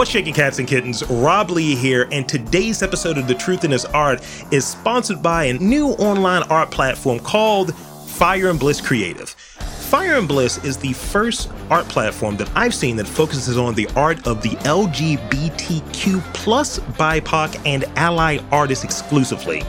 What's shaking cats and kittens? Rob Lee here, and today's episode of The Truth in This Art is sponsored by a new online art platform called Fire and Bliss Creative. Fire and Bliss is the first art platform that I've seen that focuses on the art of the LGBTQ plus BIPOC and ally artists exclusively.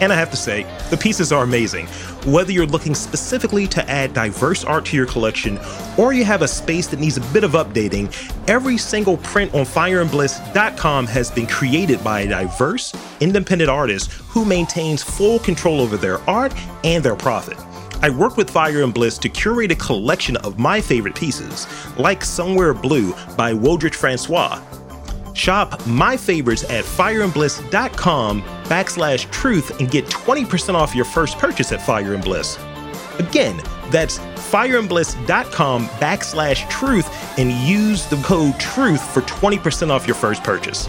And I have to say, the pieces are amazing. Whether you're looking specifically to add diverse art to your collection or you have a space that needs a bit of updating, every single print on fireandbliss.com has been created by a diverse, independent artist who maintains full control over their art and their profit. I worked with Fire and Bliss to curate a collection of my favorite pieces, like Somewhere Blue by Wodrich Francois, Shop my favorites at fireandbliss.com backslash truth and get 20% off your first purchase at Fire and Bliss. Again, that's fireandbliss.com backslash truth and use the code truth for 20% off your first purchase.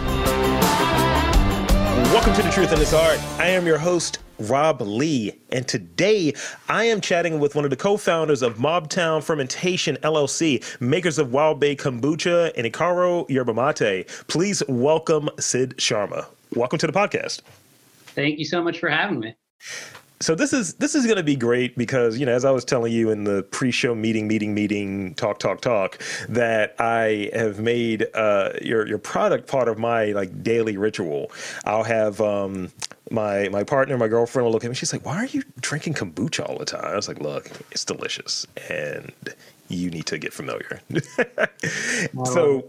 Welcome to The Truth in This Art. I am your host, Rob Lee, and today I am chatting with one of the co-founders of Mobtown Fermentation LLC, makers of Wild Bay Kombucha and Icaro Yerba Mate. Please welcome Sid Sharma. Welcome to the podcast. Thank you so much for having me so this is this is going to be great because you know as I was telling you in the pre-show meeting meeting meeting talk talk talk that I have made uh, your your product part of my like daily ritual. I'll have um, my my partner, my girlfriend will look at me. She's like, "Why are you drinking kombucha all the time?" I was like, "Look, it's delicious, and you need to get familiar." so,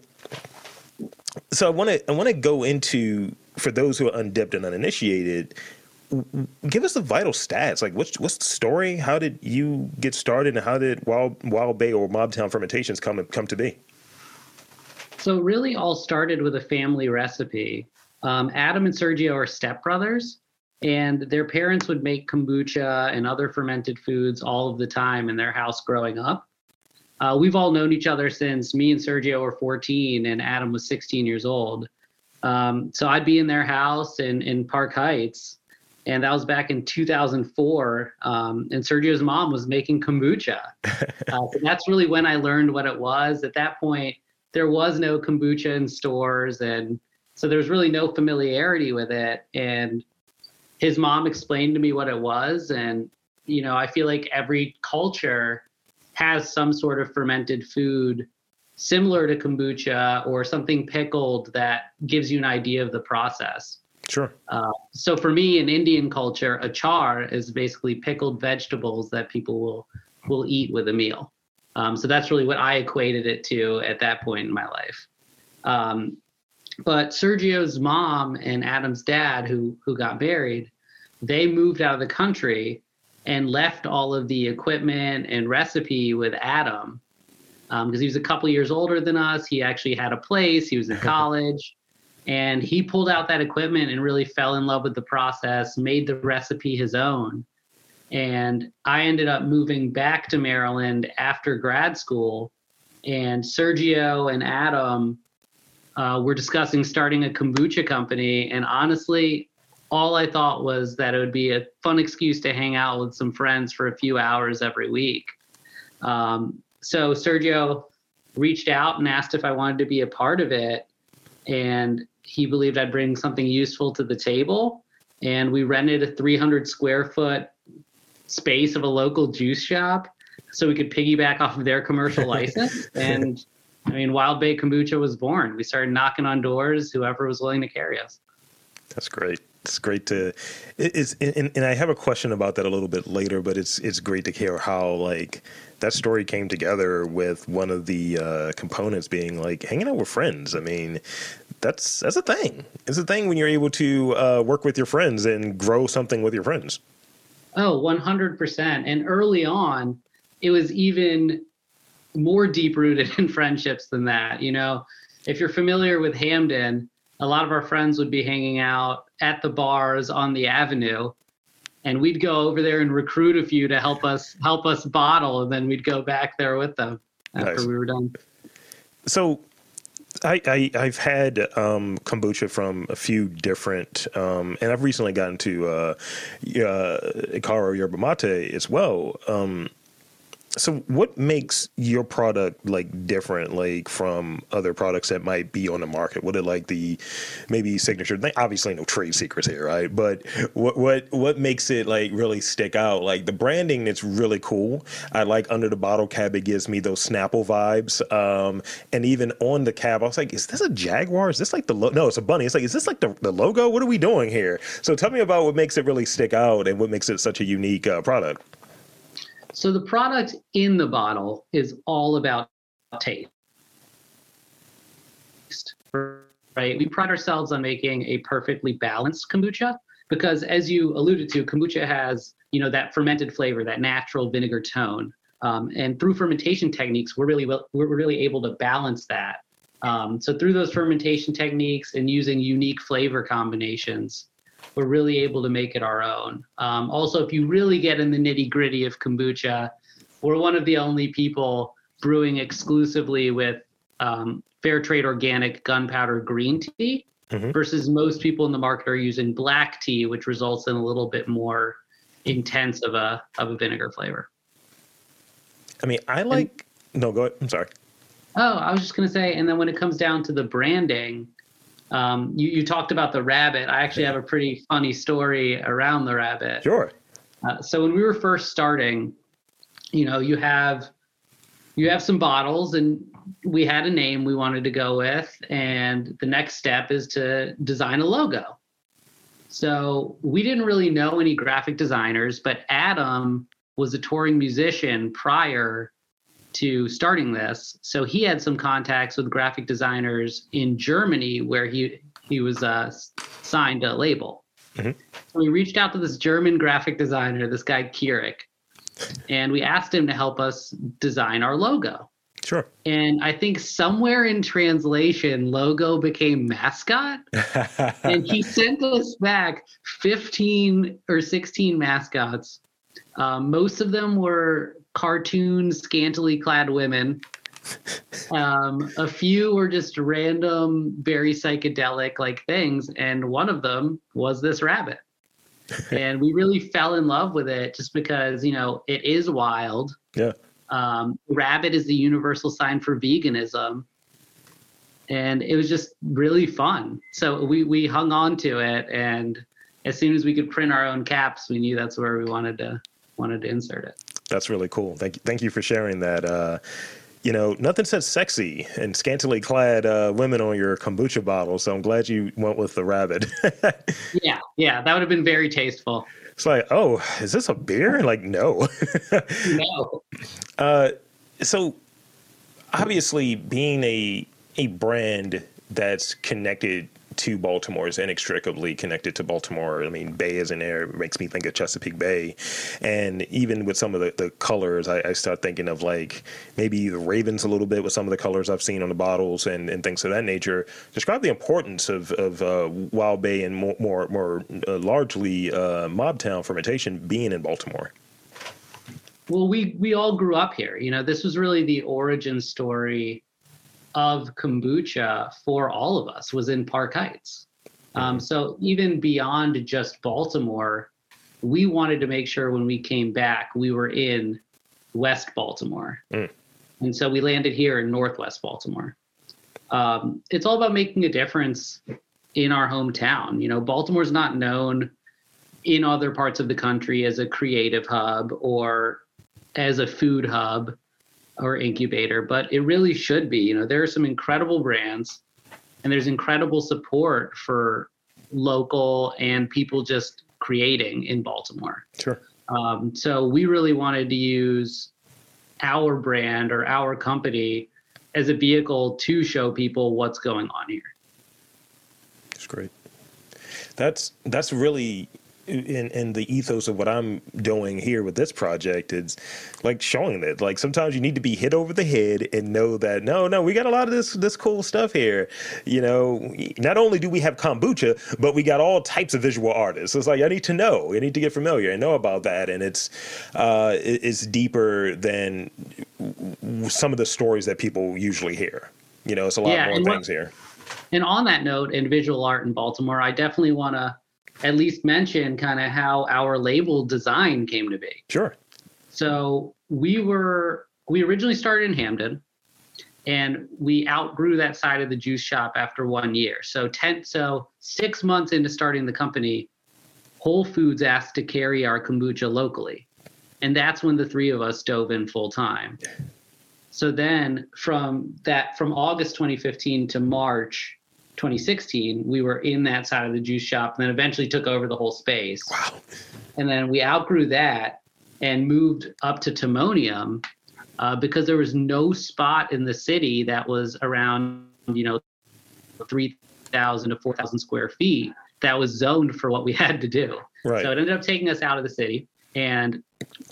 so I want to I want to go into for those who are undipped and uninitiated give us the vital stats. Like, what's what's the story? How did you get started, and how did Wild Wild Bay or Mobtown Fermentations come come to be? So, really, all started with a family recipe. Um, Adam and Sergio are stepbrothers, and their parents would make kombucha and other fermented foods all of the time in their house growing up. Uh, we've all known each other since me and Sergio were 14 and Adam was 16 years old. Um, so I'd be in their house in, in Park Heights and that was back in 2004. Um, and Sergio's mom was making kombucha. Uh, that's really when I learned what it was. At that point, there was no kombucha in stores, and so there was really no familiarity with it. And his mom explained to me what it was, and you know, I feel like every culture has some sort of fermented food similar to kombucha or something pickled that gives you an idea of the process. Sure. Uh, so for me, in Indian culture, achar is basically pickled vegetables that people will will eat with a meal. Um, so that's really what I equated it to at that point in my life. Um, but Sergio's mom and Adam's dad, who who got married, they moved out of the country and left all of the equipment and recipe with Adam because um, he was a couple years older than us. He actually had a place. He was in college. And he pulled out that equipment and really fell in love with the process, made the recipe his own. And I ended up moving back to Maryland after grad school. And Sergio and Adam uh, were discussing starting a kombucha company. And honestly, all I thought was that it would be a fun excuse to hang out with some friends for a few hours every week. Um, so Sergio reached out and asked if I wanted to be a part of it. And he believed I'd bring something useful to the table. And we rented a 300 square foot space of a local juice shop so we could piggyback off of their commercial license. And I mean, Wild Bay Kombucha was born. We started knocking on doors, whoever was willing to carry us. That's great. It's great to, it's, and, and I have a question about that a little bit later, but it's, it's great to hear how like that story came together with one of the uh, components being like hanging out with friends. I mean, that's that's a thing. It's a thing when you're able to uh, work with your friends and grow something with your friends. Oh, 100%. And early on, it was even more deep rooted in friendships than that. You know, if you're familiar with Hampden, a lot of our friends would be hanging out at the bars on the avenue and we'd go over there and recruit a few to help us help us bottle and then we'd go back there with them after nice. we were done so I, I have had um, kombucha from a few different, um, and I've recently gotten to uh, uh, Icaro Yerba Mate as well. Um, so what makes your product like different like from other products that might be on the market? What are like the maybe signature obviously no trade secrets here right? But what what what makes it like really stick out? Like the branding it's really cool. I like under the bottle cap it gives me those snapple vibes. Um and even on the cap i was like is this a jaguar? Is this like the lo-? no it's a bunny. It's like is this like the, the logo? What are we doing here? So tell me about what makes it really stick out and what makes it such a unique uh, product so the product in the bottle is all about taste. Right? We pride ourselves on making a perfectly balanced kombucha because as you alluded to, kombucha has, you know, that fermented flavor, that natural vinegar tone. Um, and through fermentation techniques, we're really we're really able to balance that. Um, so through those fermentation techniques and using unique flavor combinations, we're really able to make it our own. Um, also, if you really get in the nitty gritty of kombucha, we're one of the only people brewing exclusively with um, fair trade organic gunpowder green tea mm-hmm. versus most people in the market are using black tea, which results in a little bit more intense of a of a vinegar flavor. I mean, I like. And, no, go ahead. I'm sorry. Oh, I was just gonna say, and then when it comes down to the branding, um, you, you talked about the rabbit. I actually have a pretty funny story around the rabbit. Sure. Uh, so when we were first starting, you know, you have you have some bottles, and we had a name we wanted to go with, and the next step is to design a logo. So we didn't really know any graphic designers, but Adam was a touring musician prior to starting this. So he had some contacts with graphic designers in Germany where he he was uh, signed a label. Mm-hmm. So we reached out to this German graphic designer, this guy Kierik, and we asked him to help us design our logo. Sure. And I think somewhere in translation, logo became mascot. and he sent us back 15 or 16 mascots. Um, most of them were cartoon, scantily clad women. Um, a few were just random, very psychedelic like things, and one of them was this rabbit. and we really fell in love with it just because you know it is wild. Yeah. Um, rabbit is the universal sign for veganism, and it was just really fun. So we we hung on to it, and as soon as we could print our own caps, we knew that's where we wanted to wanted to insert it. That's really cool. Thank you. Thank you for sharing that. Uh, you know, nothing says sexy and scantily clad uh, women on your kombucha bottle. So I'm glad you went with the rabbit. yeah, yeah, that would have been very tasteful. It's like, oh, is this a beer? Like, no. no. Uh, so obviously, being a a brand that's connected to Baltimore is inextricably connected to Baltimore. I mean, Bay is in there makes me think of Chesapeake Bay, and even with some of the, the colors, I, I start thinking of like maybe the Ravens a little bit with some of the colors I've seen on the bottles and, and things of that nature. Describe the importance of of uh, Wild Bay and more more, more uh, largely uh, Mobtown fermentation being in Baltimore. Well, we we all grew up here. You know, this was really the origin story of kombucha for all of us was in Park Heights. Um, mm-hmm. so even beyond just Baltimore, we wanted to make sure when we came back we were in West Baltimore, mm. and so we landed here in Northwest Baltimore. Um, it's all about making a difference in our hometown. You know, Baltimore's not known in other parts of the country as a creative hub or as a food hub or incubator, but it really should be. You know, there are some incredible brands and there's incredible support for local and people just creating in Baltimore. Sure. Um, so we really wanted to use our brand or our company as a vehicle to show people what's going on here. That's great. That's that's really in, in the ethos of what I'm doing here with this project is like showing that like sometimes you need to be hit over the head and know that no no we got a lot of this this cool stuff here. You know not only do we have kombucha but we got all types of visual artists. So it's like I need to know I need to get familiar and know about that. And it's uh, it's deeper than some of the stories that people usually hear. You know it's a lot yeah, more things what, here. and on that note in visual art in Baltimore I definitely want to at least mention kind of how our label design came to be. Sure. So we were we originally started in Hampden and we outgrew that side of the juice shop after one year. So ten so six months into starting the company, Whole Foods asked to carry our kombucha locally, and that's when the three of us dove in full time. So then from that from August 2015 to March 2016, we were in that side of the juice shop and then eventually took over the whole space. Wow. And then we outgrew that and moved up to Timonium uh, because there was no spot in the city that was around, you know, 3,000 to 4,000 square feet that was zoned for what we had to do. Right. So it ended up taking us out of the city. And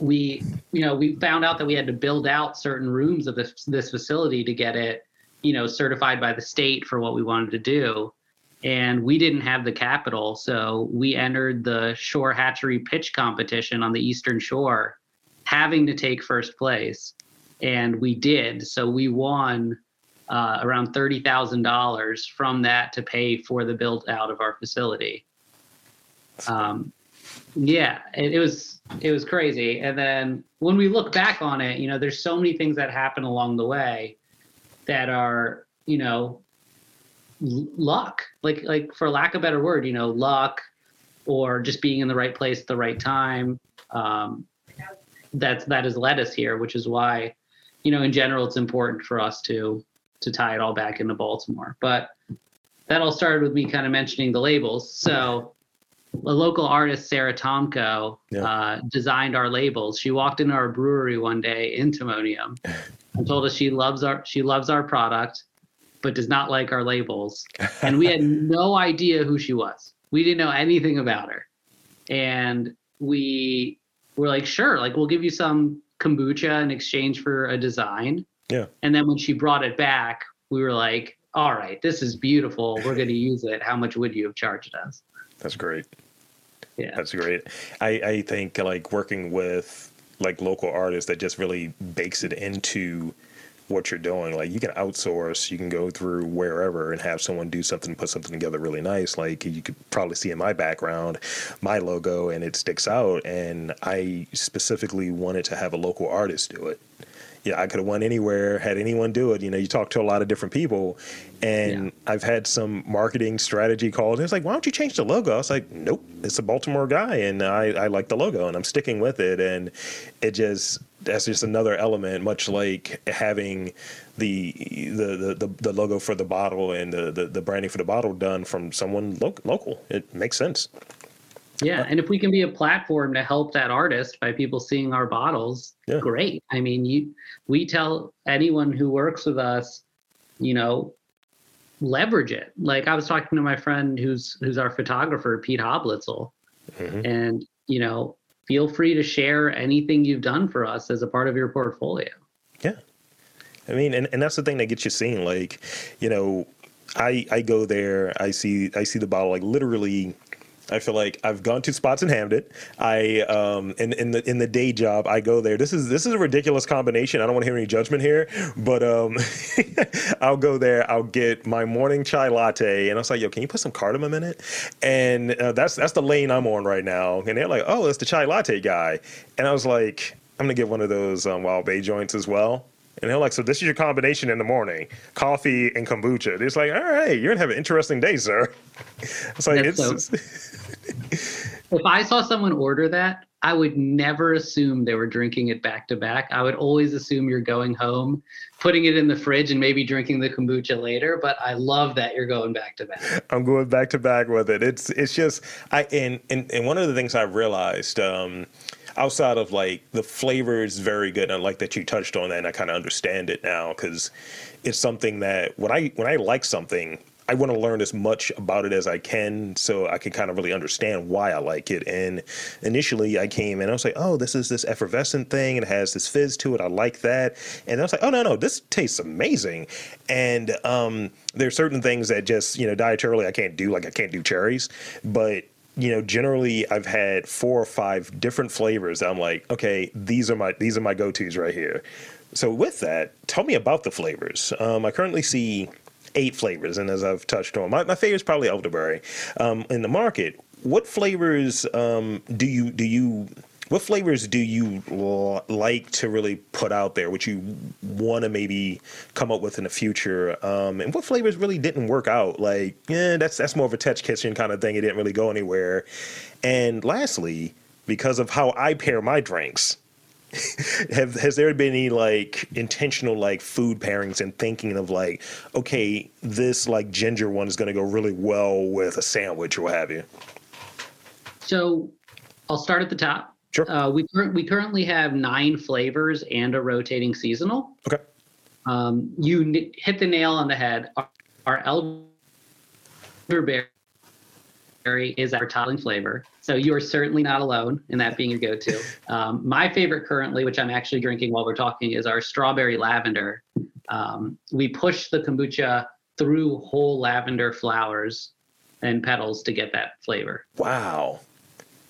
we, you know, we found out that we had to build out certain rooms of this this facility to get it you know certified by the state for what we wanted to do. And we didn't have the capital so we entered the shore hatchery pitch competition on the eastern shore having to take first place. And we did. So we won uh, around $30000 from that to pay for the build out of our facility. Um, yeah it, it was it was crazy. And then when we look back on it you know there's so many things that happen along the way that are you know luck. Like like for lack of a better word you know luck or just being in the right place at the right time um, that's that has led us here which is why you know in general it's important for us to to tie it all back into baltimore. But that all started with me kind of mentioning the labels. So a local artist sarah tomko Yeah. uh, designed our labels. She walked into our brewery one day in timonium and told us she loves our she loves our product but does not like our labels. And we had no idea who she was. We didn't know anything about her. And we were like sure like we'll give you some kombucha in exchange for a design. Yeah. and then when she brought it back we were like all right this is beautiful. We're going to use it. How much would you have charged us? That's great. yeah. That's great. I, I think like working with like local artists that just really bakes it into what you're doing. Like you can outsource, you can go through wherever and have someone do something, put something together really nice. Like you could probably see in my background, my logo, and it sticks out. And I specifically wanted to have a local artist do it. Yeah, I could have went anywhere, had anyone do it. You know, you talk to a lot of different people, and Yeah. I've had some marketing strategy calls. And It's like, why don't you change the logo? I was like, nope, it's a Baltimore guy, and I, I like the logo, and I'm sticking with it. And it just that's just another element, much like having the the the, the, the logo for the bottle and the, the, the branding for the bottle done from someone lo- local. It makes sense. Yeah, and if we can be a platform to help that artist by people seeing our bottles, Yeah. great. I mean, you we tell anyone who works with us, you know, leverage it. Like I was talking to my friend who's who's our photographer, Pete Hoblitzel, Mhm. and you know, feel free to share anything you've done for us as a part of your portfolio. Yeah. I mean, and, and that's the thing that gets you seen. Like, you know, I I go there, I see I see the bottle like literally I feel like I've gone to spots in Hampden. I um in in the in the day job I go there. This is this is a ridiculous combination. I don't want to hear any judgment here, but um I'll go there. I'll get my morning chai latte, and I was like, "Yo, can you put some cardamom in it?" And uh, that's that's the lane I'm on right now. And they're like, "Oh, it's the chai latte guy," and I was like, "I'm gonna get one of those um, wild bay joints as well." And they're like, "So this is your combination in the morning: coffee and kombucha." It's like, "All right, you're gonna have an interesting day, sir." It's like That's it's. so- If I saw someone order that, I would never assume they were drinking it back to back. I would always assume you're going home, putting it in the fridge, and maybe drinking the kombucha later. But I love that you're going back to back. I'm going back to back with it. It's it's just I and and, and one of the things I realized um, outside of like the flavor is very good. And I like that you touched on that, and I kind of understand it now because it's something that when I when I like something. I want to learn as much about it as I can so I can kind of really understand why I like it. And initially I came and I was like, oh, this is this effervescent thing. And it has this fizz to it. I like that. And I was like, oh, no, no, this tastes amazing. And um, there are certain things that just, you know, dietarily I can't do. Like I can't do cherries. But you know, generally I've had four or five different flavors. I'm like, okay, these are my these are my go tos right here. So with that, tell me about the flavors. Um, I currently see eight flavors, and as I've touched on, my, my favorite is probably elderberry. Um, in the market, what flavors um, do you do you what flavors do you l- like to really put out there? What you want to maybe come up with in the future? Um, and what flavors really didn't work out? Like, yeah, that's that's more of a touch kitchen kind of thing. It didn't really go anywhere. And lastly, because of how I pair my drinks, have has there been any like intentional like food pairings and thinking of like, okay, this like ginger one is going to go really well with a sandwich or what have you? So, I'll start at the top. Sure. Uh, we we currently have nine flavors and a rotating seasonal. Okay. Um, you n- hit the nail on the head. Our, our elderberry is our toppling flavor, so you are certainly not alone in that being your go-to. Um, my favorite currently, which I'm actually drinking while we're talking, is our strawberry lavender. Um, we push the kombucha through whole lavender flowers and petals to get that flavor. Wow.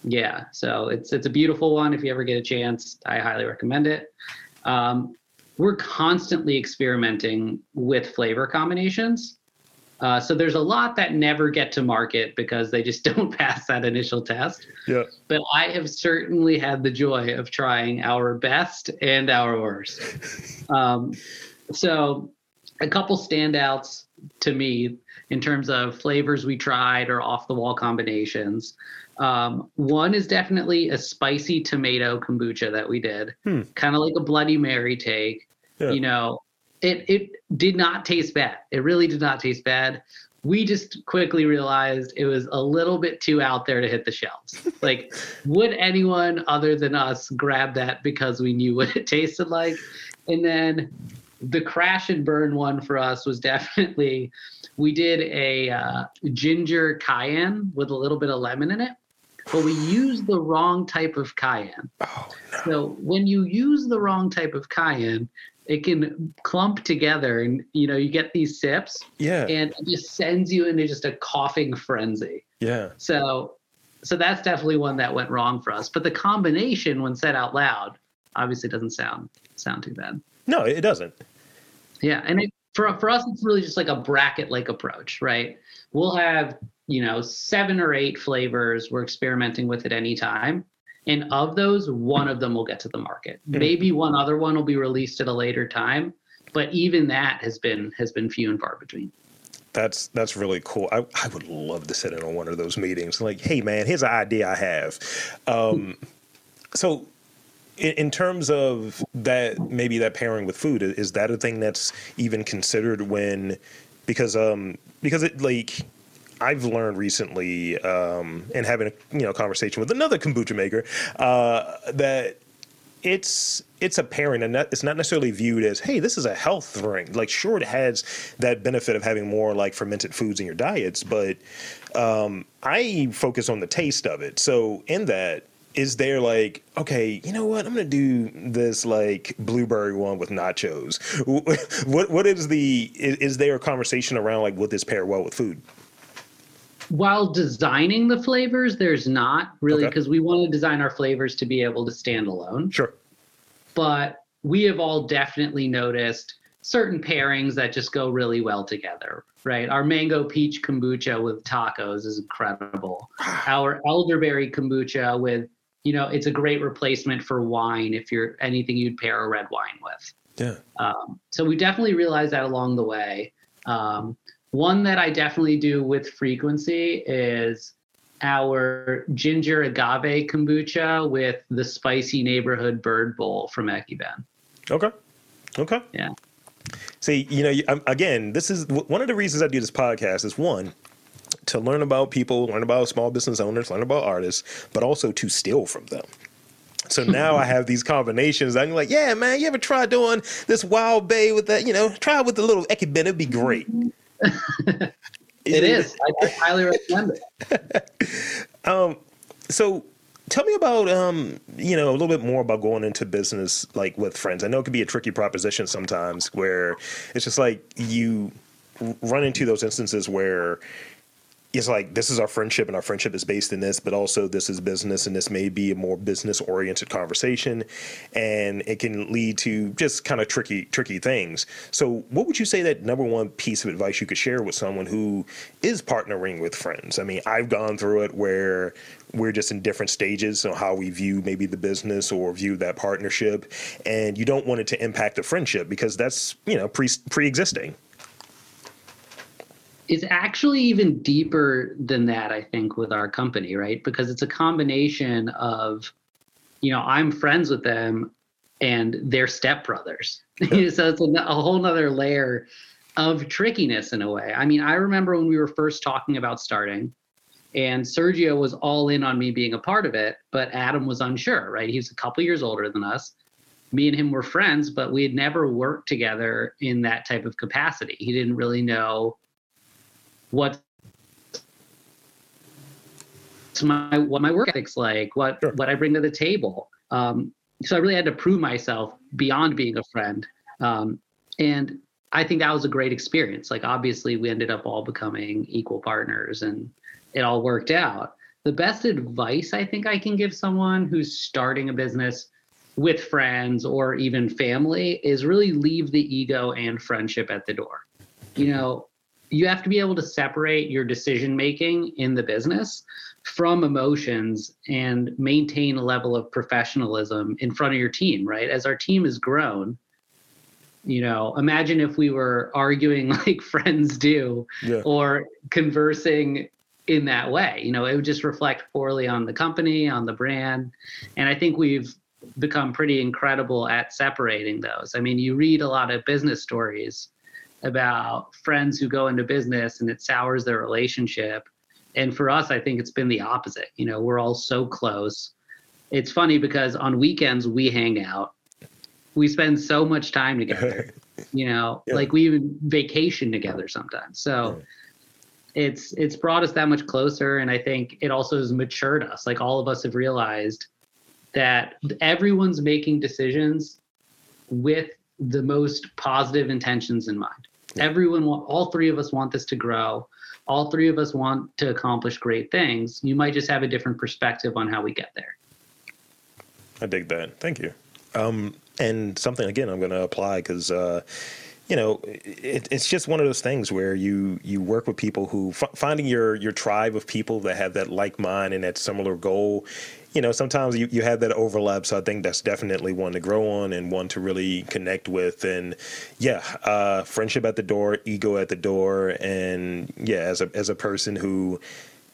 Yeah, so it's it's a beautiful one. If you ever get a chance, I highly recommend it. Um, we're constantly experimenting with flavor combinations. Uh, so there's a lot that never get to market because they just don't pass that initial test. Yeah. But I have certainly had the joy of trying our best and our worst. Um, so a couple standouts to me in terms of flavors we tried or off the wall combinations. Um, one is definitely a spicy tomato kombucha that we did, Hmm. kind of like a Bloody Mary take. Yeah. You know, it it did not taste bad. It really did not taste bad. We just quickly realized it was a little bit too out there to hit the shelves. like, would anyone other than us grab that because we knew what it tasted like? And then the crash and burn one for us was definitely we did a uh, ginger cayenne with a little bit of lemon in it, but we use the wrong type of cayenne. Oh no. So when you use the wrong type of cayenne, it can clump together and you know you get these sips Yeah. and it just sends you into just a coughing frenzy. Yeah. So so that's definitely one that went wrong for us. But the combination when said out loud obviously doesn't sound sound too bad. No, it doesn't. Yeah, and it, for for us, it's really just like a bracket like approach, right? We'll have you know seven or eight flavors we're experimenting with at any time, and of those, one of them will get to the market. Mhm. Maybe one other one will be released at a later time, but even that has been has been few and far between. That's that's really cool. I, I would love to sit in on one of those meetings. Like, hey man, here's an idea I have. Um, so, in, in terms of that, maybe that pairing with food is that a thing that's even considered when, because um because it like. I've learned recently, um, and having a you know conversation with another kombucha maker, uh, that it's it's a pairing and not, it's not necessarily viewed as hey this is a health drink like sure it has that benefit of having more like fermented foods in your diets but um, i focus on the taste of it so in that is there like okay you know what i'm gonna do this like blueberry one with nachos what what is the is, is there a conversation around like would this pair well with food While designing the flavors, there's not really Okay. because we want to design our flavors to be able to stand alone. sure but we have all definitely noticed certain pairings that just go really well together, right? Our mango peach kombucha with tacos is incredible. Ah. Our elderberry kombucha with, you know, it's a great replacement for wine if you're anything you'd pair a red wine with. yeah Um, so we definitely realized that along the way. Um, one that I definitely do with frequency is our ginger agave kombucha with the spicy neighborhood bird bowl from Ekiben. Okay. Okay. Yeah. See, you know, um, again, this is w- one of the reasons I do this podcast is one to learn about people, learn about small business owners, learn about artists, but also to steal from them. So now I have these combinations. I'm like, yeah, man, you ever try doing this wild bay with that? You know, try it with the little Ekiben. It'd be great. It is. I, I highly recommend it. Um, so tell me about um, you know, a little bit more about going into business like with friends. I know it can be a tricky proposition sometimes where it's just like you run into those instances where it's like this is our friendship and our friendship is based in this but also this is business and this may be a more business oriented conversation. And it can lead to just kind of tricky tricky things. So what would you say that number one piece of advice you could share with someone who is partnering with friends? I mean i've gone through it where we're just in different stages on how we view maybe the business or view that partnership. And you don't want it to impact the friendship because that's you know pre pre-existing it's actually even deeper than that i think with our company right? Because it's a combination of you know i'm friends with them and they're stepbrothers. So it's a, a whole nother layer of trickiness in a way. I mean i remember when we were first talking about starting and sergio was all in on me being a part of it but adam was unsure right? He's a couple years older than us. Me and him were friends but we had never worked together in that type of capacity. He didn't really know what my what my work ethic's like, what sure. what I bring to the table. Um, so I really had to prove myself beyond being a friend, um, and I think that was a great experience. Like obviously, we ended up all becoming equal partners, and it all worked out. The best advice I think I can give someone who's starting a business with friends or even family is really leave the ego and friendship at the door. You know, you have to be able to separate your decision making in the business from emotions and maintain a level of professionalism in front of your team right? As our team has grown you know imagine if we were arguing like friends do yeah. or conversing in that way. You know it would just reflect poorly on the company on the brand. And i think we've become pretty incredible at separating those. I mean you read a lot of business stories about friends who go into business and it sours their relationship. And for us, I think it's been the opposite. You know, we're all so close. It's funny because on weekends we hang out. We spend so much time together. you know, yeah. like we even vacation together sometimes. So it's it's brought us that much closer and I think it also has matured us. Like all of us have realized that everyone's making decisions with the most positive intentions in mind. Everyone, all three of us want this to grow. All three of us want to accomplish great things. You might just have a different perspective on how we get there. I dig that. Thank you. Um, and something again, I'm going to apply because. Uh, you know, it, it's just one of those things where you you work with people who f- finding your your tribe of people that have that like mind and that similar goal you know, sometimes you, you have that overlap. So I think that's definitely one to grow on and one to really connect with. And yeah, uh, friendship at the door, ego at the door. And yeah, as a, as a person who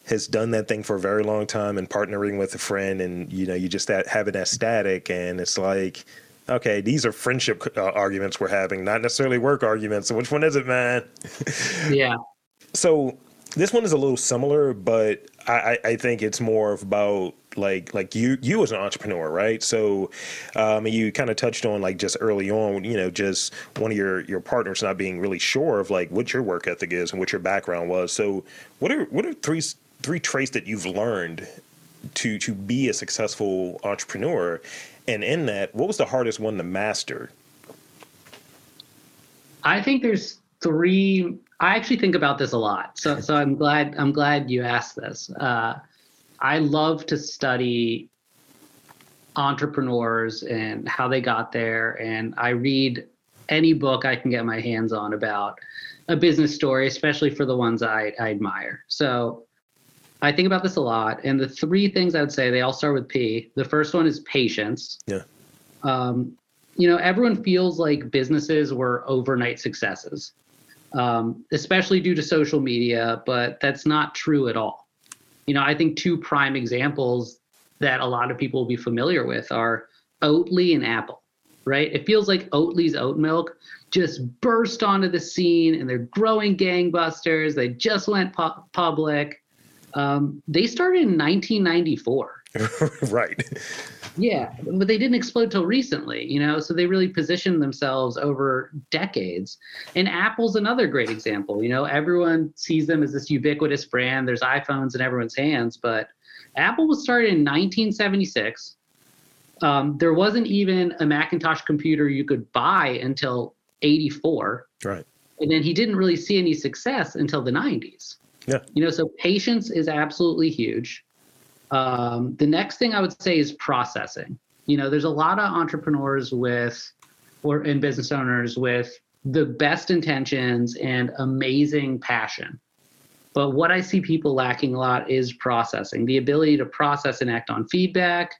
has done that thing for a very long time and partnering with a friend and, you know, you just that, having that static and it's like, okay, these are friendship uh, arguments we're having, not necessarily work arguments. So which one is it, man? Yeah. so this one is a little similar, but I, I think it's more about like like you you as an entrepreneur right? So um you kind of touched on like just early on you know just one of your your partners not being really sure of like what your work ethic is and what your background was. So what are what are three three traits that you've learned to to be a successful entrepreneur? And in that what was the hardest one to master? I think there's three i actually think about this a lot so so i'm glad i'm glad you asked this uh I love to study entrepreneurs and how they got there. And I read any book I can get my hands on about a business story, especially for the ones I, I admire. So I think about this a lot. And the three things I would say, they all start with P. The first one is patience. Yeah. Um, you know, everyone feels like businesses were overnight successes, um, especially due to social media, but that's not true at all you know, I think two prime examples that a lot of people will be familiar with are Oatly and Apple, right? It feels like Oatly's oat milk just burst onto the scene and they're growing gangbusters. They just went pu- public. Um, they started in 1994. right. Yeah, but they didn't explode till recently, you know. So they really positioned themselves over decades. And Apple's another great example. You know, everyone sees them as this ubiquitous brand. There's iPhones in everyone's hands, but Apple was started in 1976. Um, there wasn't even a Macintosh computer you could buy until 84. Right. And then he didn't really see any success until the 90s. Yeah. You know, so patience is absolutely huge. Um, the next thing I would say is processing. You know, there's a lot of entrepreneurs with or and business owners with the best intentions and amazing passion. But what I see people lacking a lot is processing, the ability to process and act on feedback,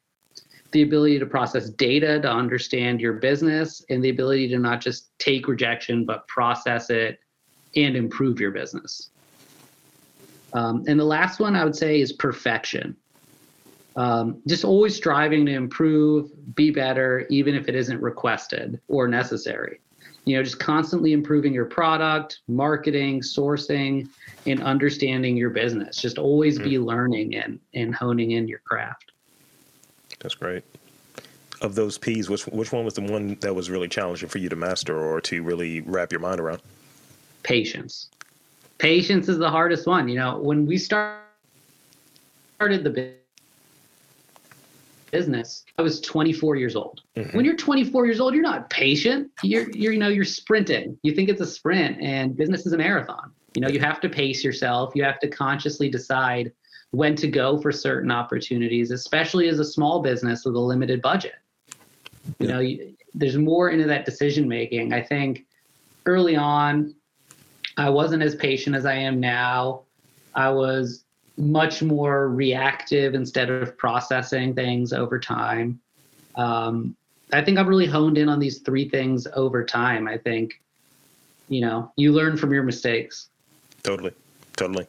the ability to process data to understand your business, and the ability to not just take rejection, but process it and improve your business. Um, and the last one I would say is perfection. Um, just always striving to improve, be better, even if it isn't requested or necessary. You know, just constantly improving your product, marketing, sourcing, and understanding your business. Just always mm-hmm. be learning and, and honing in your craft. That's great. Of those P's, which which one was the one that was really challenging for you to master or to really wrap your mind around? Patience. Patience is the hardest one. You know, when we start, started the business, I was 24 years old. Mm-hmm. When you're 24 years old, you're not patient. You're, you're, you know, you're sprinting. You think it's a sprint, and business is a marathon. You know, you have to pace yourself. You have to consciously decide when to go for certain opportunities, especially as a small business with a limited budget. You know, you, there's more into that decision making. I think early on, I wasn't as patient as I am now. I was much more reactive instead of processing things over time. Um, I think I've really honed in on these three things over time. I think, you know, you learn from your mistakes. Totally. Totally.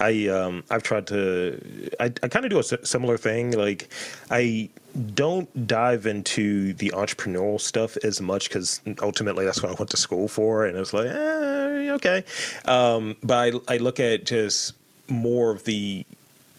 I um I've tried to I, I kind of do a similar thing like I don't dive into the entrepreneurial stuff as much cuz ultimately that's what I went to school for and it's like eh, okay. Um but I I look at just more of the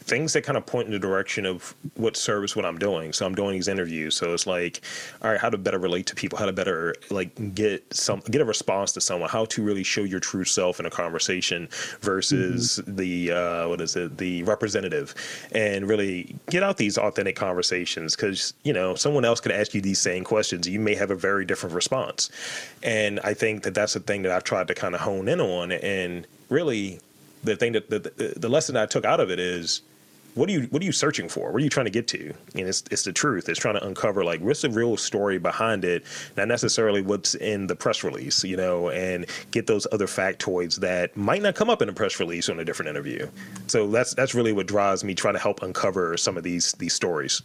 things that kind of point in the direction of what serves what I'm doing. So I'm doing these interviews. So it's like, all right, how to better relate to people, how to better like get some get a response to someone, how to really show your true self in a conversation versus mm-hmm. the uh, what is it, the representative, and really get out these authentic conversations because you know someone else could ask you these same questions, you may have a very different response, and I think that that's the thing that I've tried to kind of hone in on and really the thing that the, the, the lesson I took out of it is what are you what are you searching for? What are you trying to get to? And it's it's the truth. It's trying to uncover like what's the real story behind it, not necessarily what's in the press release, you know, and get those other factoids that might not come up in a press release on a different interview. So that's that's really what drives me trying to help uncover some of these these stories.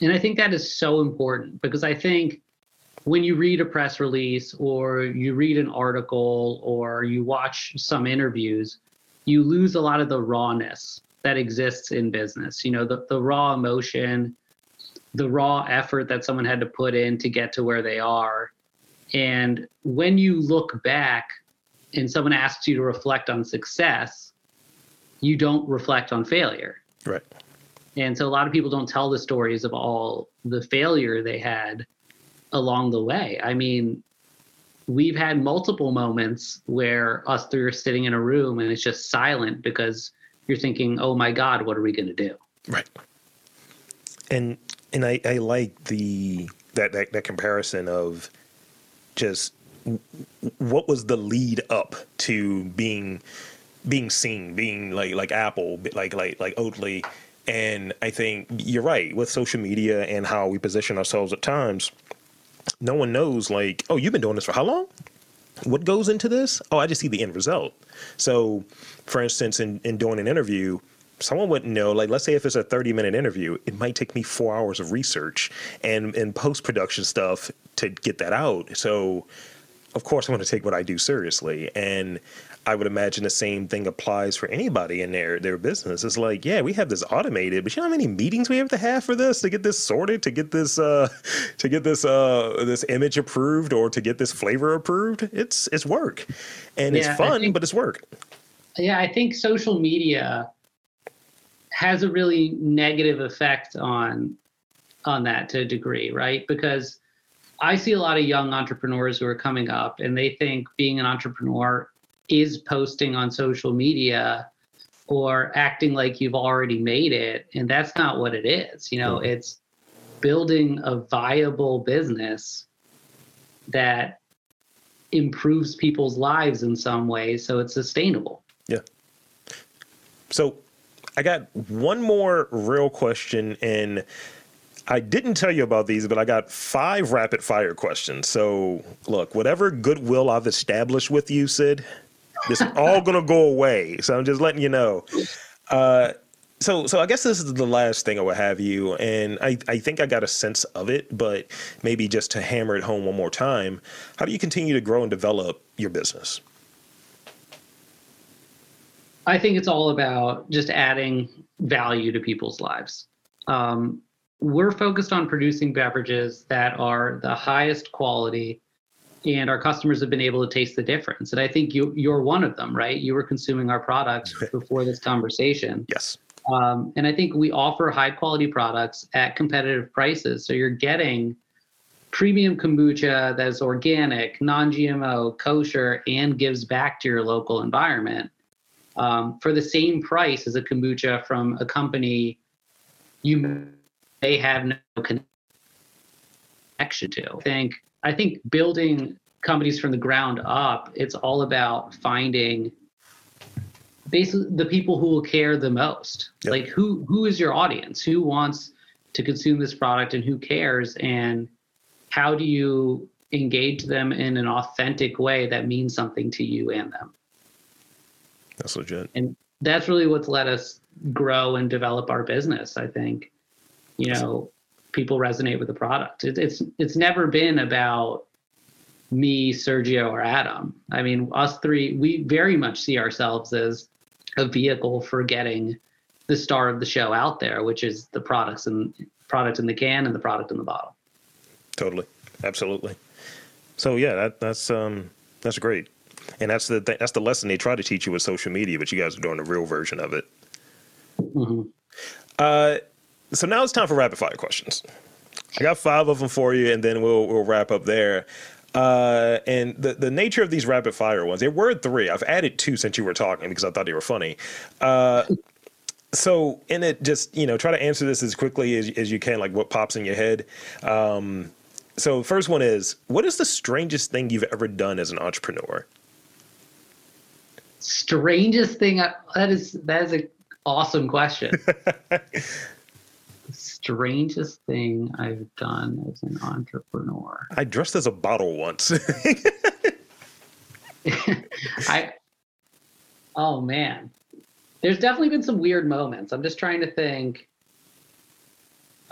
And I think that is so important because I think when you read a press release or you read an article or you watch some interviews, you lose a lot of the rawness that exists in business. You know, the, the raw emotion, the raw effort that someone had to put in to get to where they are. And when you look back and someone asks you to reflect on success, you don't reflect on failure. Right. And so a lot of people don't tell the stories of all the failure they had along the way. I mean, we've had multiple moments where us three are sitting in a room and it's just silent because you're thinking, oh my God, what are we going to do? Right. And and I, I like the that, that that comparison of just what was the lead up to being being seen, being like like Apple, like like like Oatly, and I think you're right with social media and how we position ourselves at times. No one knows like, oh, you've been doing this for how long? What goes into this? Oh, I just see the end result. So for instance, in, in doing an interview, someone wouldn't know like let's say if it's a 30 minute interview it might take me four hours of research and and post production stuff to get that out so of course i'm going to take what i do seriously and i would imagine the same thing applies for anybody in their their business. It's like yeah we have this automated but you know how many meetings we have to have for this to get this sorted to get this uh to get this uh this image approved or to get this flavor approved? It's it's work. And yeah, it's fun think- but it's work. Yeah, I think social media has a really negative effect on on that to a degree, right? Because I see a lot of young entrepreneurs who are coming up and they think being an entrepreneur is posting on social media or acting like you've already made it and that's not what it is. You know, mm-hmm. it's building a viable business that improves people's lives in some way so it's sustainable. Yeah. So I got one more real question, and I didn't tell you about these, but I got five rapid fire questions. So look, whatever goodwill I've established with you, Sid, is all gonna go away. So I'm just letting you know. Uh, so so I guess this is the last thing I would have you, and I, I think I got a sense of it, but maybe just to hammer it home one more time, how do you continue to grow and develop your business? I think it's all about just adding value to people's lives. Um, we're focused on producing beverages that are the highest quality and our customers have been able to taste the difference. And i think you you're one of them right? You were consuming our products before this conversation. Yes. Um, and i think we offer high quality products at competitive prices. So you're getting premium kombucha that's organic non-gmo kosher and gives back to your local environment um, for the same price as a kombucha from a company you may have no connection to. I think I think building companies from the ground up, it's all about finding basically the people who will care the most. Yep. Like who who is your audience? Who wants to consume this product and who cares and how do you engage them in an authentic way that means something to you and them? That's legit. And that's really what's let us grow and develop our business, I think. You know, people resonate with the product. It, it's it's never been about me, Sergio, or Adam. I mean, us three, we very much see ourselves as a vehicle for getting the star of the show out there, which is the products and product in the can and the product in the bottle. Totally, absolutely. So yeah, that, that's um, that's great, and that's the th- that's the lesson they try to teach you with social media, but you guys are doing the real version of it. Mm-hmm. Uh, so now it's time for rapid fire questions. I got five of them for you, and then we'll we'll wrap up there. Uh, and the the nature of these rapid fire ones, there were three. I've added two since you were talking because I thought they were funny. Uh, so in it, just you know, try to answer this as quickly as as you can, like what pops in your head. Um, so first one is, what is the strangest thing you've ever done as an entrepreneur? Strangest thing I, that is that is an awesome question. strangest thing I've done as an entrepreneur? I dressed as a bottle once. I oh man. There's definitely been some weird moments. I'm just trying to think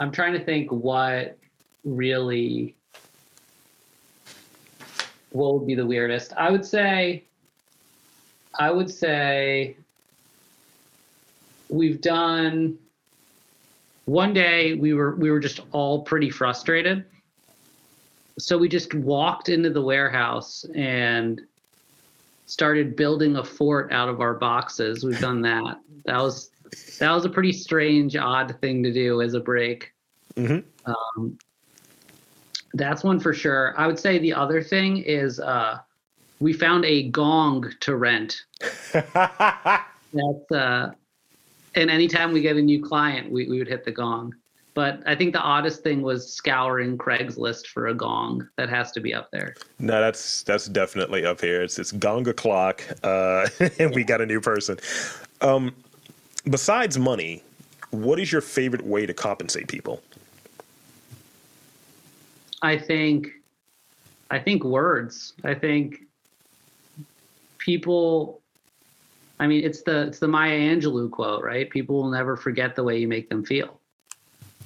I'm trying to think what really what would be the weirdest. I would say I would say we've done one day we were we were just all pretty frustrated. So we just walked into the warehouse and started building a fort out of our boxes. We've done that. That was that was a pretty strange odd thing to do as a break. Mm-hmm. um, that's one for sure. I would say the other thing is uh, we found a gong to rent. That's uh, and anytime we get a new client, we, we would hit the gong. But I think the oddest thing was scouring Craigslist for a gong. That has to be up there. No, that's that's definitely up here. It's it's gong o'clock, uh, and we got a new person. Um, besides money, what is your favorite way to compensate people? I think, I think words. I think people I mean, it's the it's the Maya Angelou quote, right? People will never forget the way you make them feel,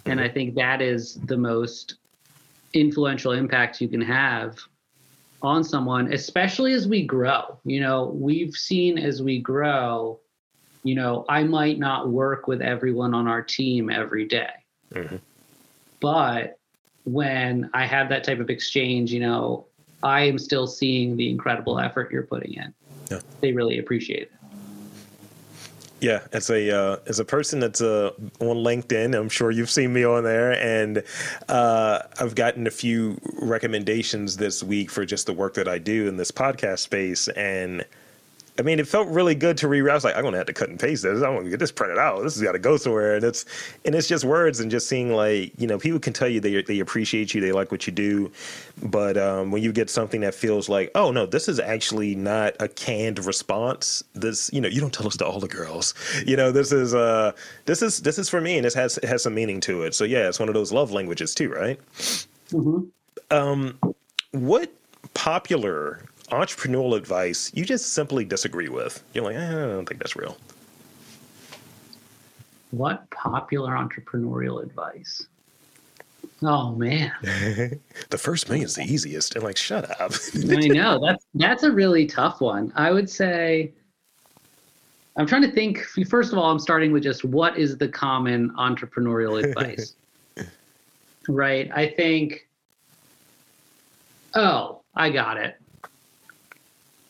and I think that is the most influential impact you can have on someone, especially as we grow. You know, we've seen as we grow, you know, I might not work with everyone on our team every day, mm-hmm. but when I have that type of exchange, you know, I am still seeing the incredible effort you're putting in. Yeah. They really appreciate it. Yeah, as a uh, as a person that's uh, on LinkedIn, I'm sure you've seen me on there, and uh, I've gotten a few recommendations this week for just the work that I do in this podcast space. And I mean, it felt really good to reread. I was like, I'm gonna have to cut and paste this. I'm gonna get this printed out. This has got to go somewhere. And it's and it's just words and just seeing like you know people can tell you they they appreciate you, they like what you do, but um, when you get something that feels like, oh no, this is actually not a canned response. This you know you don't tell us to all the girls. You know this is uh this is this is for me and this has it has some meaning to it. So yeah, it's one of those love languages too, right? Mm-hmm. Um, what popular entrepreneurial advice you just simply disagree with? You're like, eh, I don't think that's real. What popular entrepreneurial advice? Oh man, the first million is the easiest. And like, shut up. I know that's that's a really tough one. I would say. I'm trying to think. First of all, I'm starting with just what is the common entrepreneurial advice, right? I think. Oh, I got it.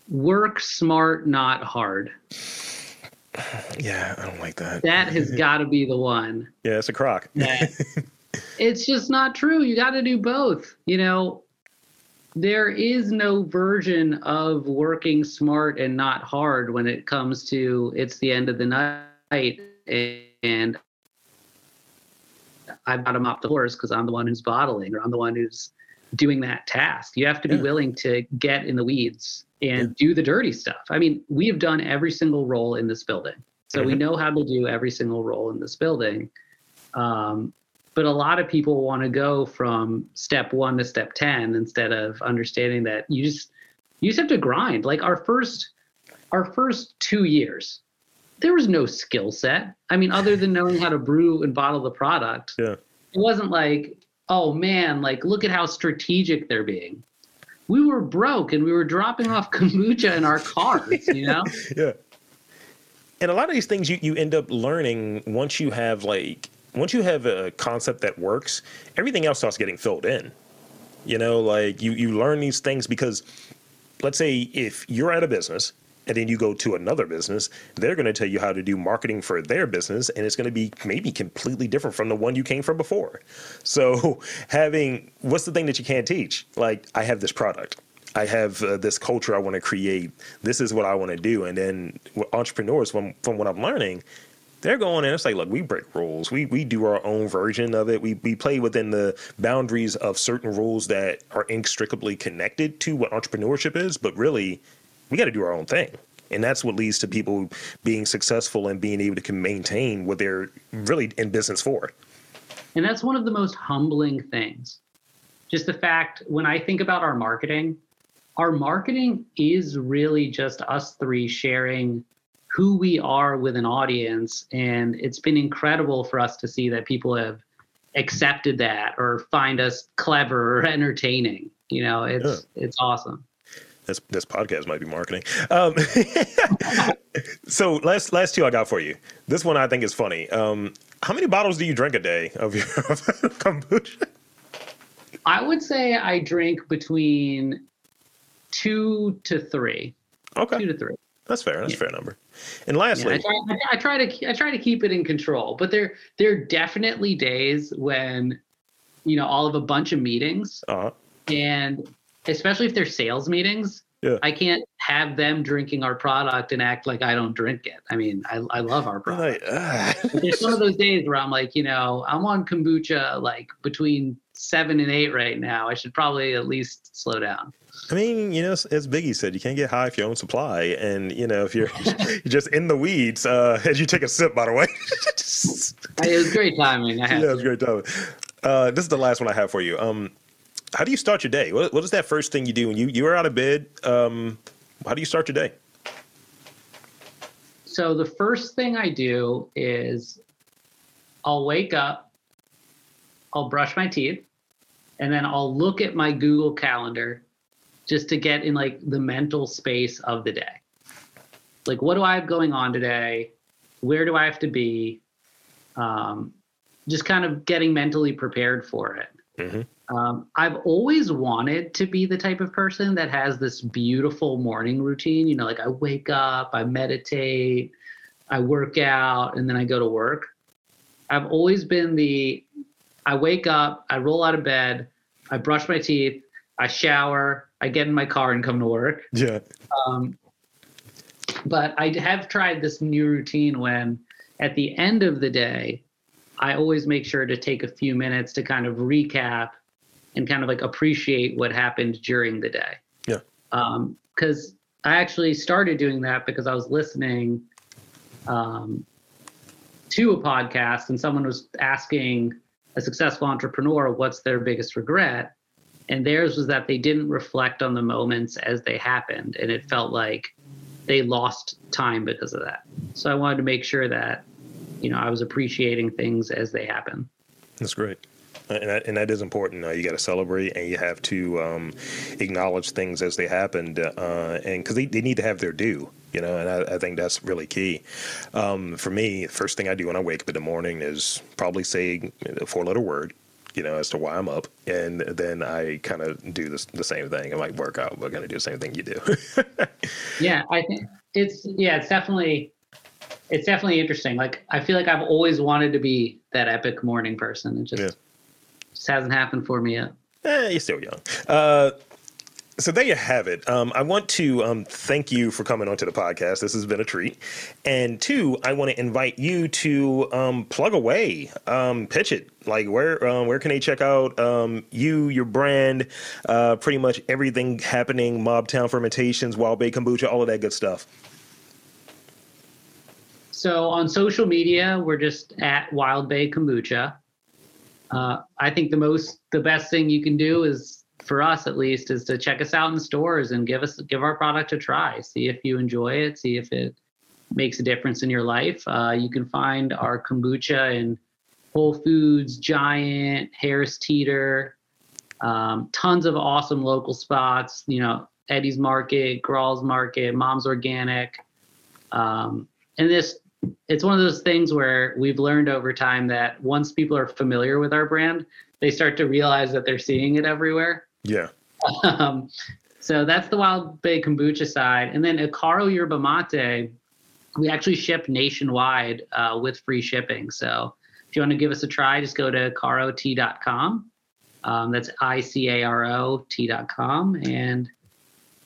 Work smart, not hard. Yeah, I don't like that. That has got to be the one. Yeah, it's a crock. it's just not true. You got to do both. You know, there is no version of working smart and not hard when it comes to it's the end of the night and I've got to mop the floors because I'm the one who's bottling or I'm the one who's doing that task. You have to be yeah. willing to get in the weeds and yeah. do the dirty stuff. I mean, we have done every single role in this building. So mm-hmm. we know how to do every single role in this building. Um, but a lot of people want to go from step one to step 10 instead of understanding that you just you just have to grind like our first our first two years there was no skill set i mean other than knowing how to brew and bottle the product yeah it wasn't like oh man like look at how strategic they're being. We were broke and we were dropping off kombucha in our cars you know? Yeah. And a lot of these things you, you end up learning once you have like once you have a concept that works, everything else starts getting filled in. You know, like you you learn these things because let's say if you're at a business and then you go to another business, they're going to tell you how to do marketing for their business, and it's going to be maybe completely different from the one you came from before. So, having what's the thing that you can't teach? Like, I have this product. I have uh, this culture I want to create. This is what I want to do. And then entrepreneurs, from from what I'm learning, they're going in. It's like, look, we break rules. We we do our own version of it. We we play within the boundaries of certain rules that are inextricably connected to what entrepreneurship is. But really, we got to do our own thing, and that's what leads to people being successful and being able to maintain what they're really in business for. And that's one of the most humbling things. Just the fact when I think about our marketing, our marketing is really just us three sharing who we are with an audience. And it's been incredible for us to see that people have accepted that or find us clever or entertaining. You know, it's yeah. it's awesome. This this podcast might be marketing. Um, so last last two I got for you. This one I think is funny. Um, how many bottles do you drink a day of your kombucha? I would say I drink between two to three. Okay. Two to three. That's fair. That's yeah. a fair number. And lastly, yeah, I, try, I, try, to I try to keep it in control, but there there are definitely days when you know I'll have a bunch of meetings, uh-huh. and especially if they're sales meetings, yeah. I can't have them drinking our product and act like I don't drink it. I mean, I, I love our product. Like, There's some of those days where I'm like, you know, I'm on kombucha like between seven and eight right now. I should probably at least slow down. I mean, you know, as Biggie said, you can't get high if you own supply, and you know, if you're you're just in the weeds uh, as you take a sip. By the way, it was great timing. yeah, it was great timing. Uh, this is the last one I have for you. Um, how do you start your day? What, what is that first thing you do when you you are out of bed? Um, how do you start your day? So the first thing I do is I'll wake up, I'll brush my teeth, and then I'll look at my Google Calendar just to get in like the mental space of the day. Like, what do I have going on today? Where do I have to be? Um, just kind of getting mentally prepared for it. Mm-hmm. Um, I've always wanted to be the type of person that has this beautiful morning routine. You know, like I wake up, I meditate, I work out, and then I go to work. I've always been the I wake up, I roll out of bed, I brush my teeth, I shower, I get in my car and come to work. Yeah. Um, but I have tried this new routine when at the end of the day, I always make sure to take a few minutes to kind of recap and kind of like appreciate what happened during the day. Yeah. Because um, I actually started doing that because I was listening um, to a podcast and someone was asking a successful entrepreneur what's their biggest regret. And theirs was that they didn't reflect on the moments as they happened. And it felt like they lost time because of that. So I wanted to make sure that, you know, I was appreciating things as they happen. That's great. And that, and that is important. Uh, you got to celebrate and you have to um, acknowledge things as they happened, uh, and because they, they need to have their due, you know. And I, I think that's really key. Um, for me, the first thing I do when I wake up in the morning is probably say a four letter word, you know, as to why I'm up, and then I kind of do this, the same thing. I might work out, but kind of do the same thing you do. yeah, I think it's yeah, it's definitely it's definitely interesting. Like I feel like I've always wanted to be that epic morning person. It just yeah. just hasn't happened for me yet. Eh, you're still young. Uh, so there you have it. Um, I want to um, thank you for coming onto the podcast. This has been a treat. And two, I want to invite you to um, plug away, um, pitch it. Like where um, where can they check out um, you, your brand, uh, pretty much everything happening, Mobtown Fermentations, Wild Bay Kombucha, all of that good stuff. So on social media, we're just at Wild Bay Kombucha. Uh, I think the most the best thing you can do is for us at least is to check us out in stores and give us give our product a try see if you enjoy it see if it makes a difference in your life uh, you can find our kombucha in whole foods giant harris teeter um, tons of awesome local spots you know eddie's market Graul's market mom's organic um, and this it's one of those things where we've learned over time that once people are familiar with our brand they start to realize that they're seeing it everywhere yeah. Um, so that's the Wild Bay Kombucha side. And then Icaro Yerba Mate, we actually ship nationwide uh, with free shipping. So if you want to give us a try, just go to icarot.com. Um, that's I C A R O T.com and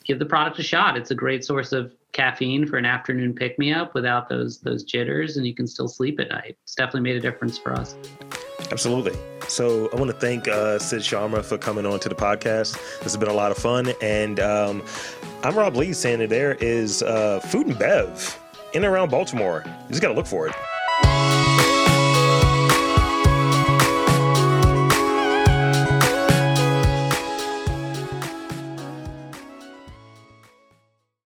give the product a shot. It's a great source of caffeine for an afternoon pick me up without those those jitters, and you can still sleep at night. It's definitely made a difference for us. Absolutely. So I want to thank uh, Sid Sharma for coming on to the podcast. This has been a lot of fun. And um, I'm Rob Lee saying that there is uh, food and bev in and around Baltimore. You just got to look for it.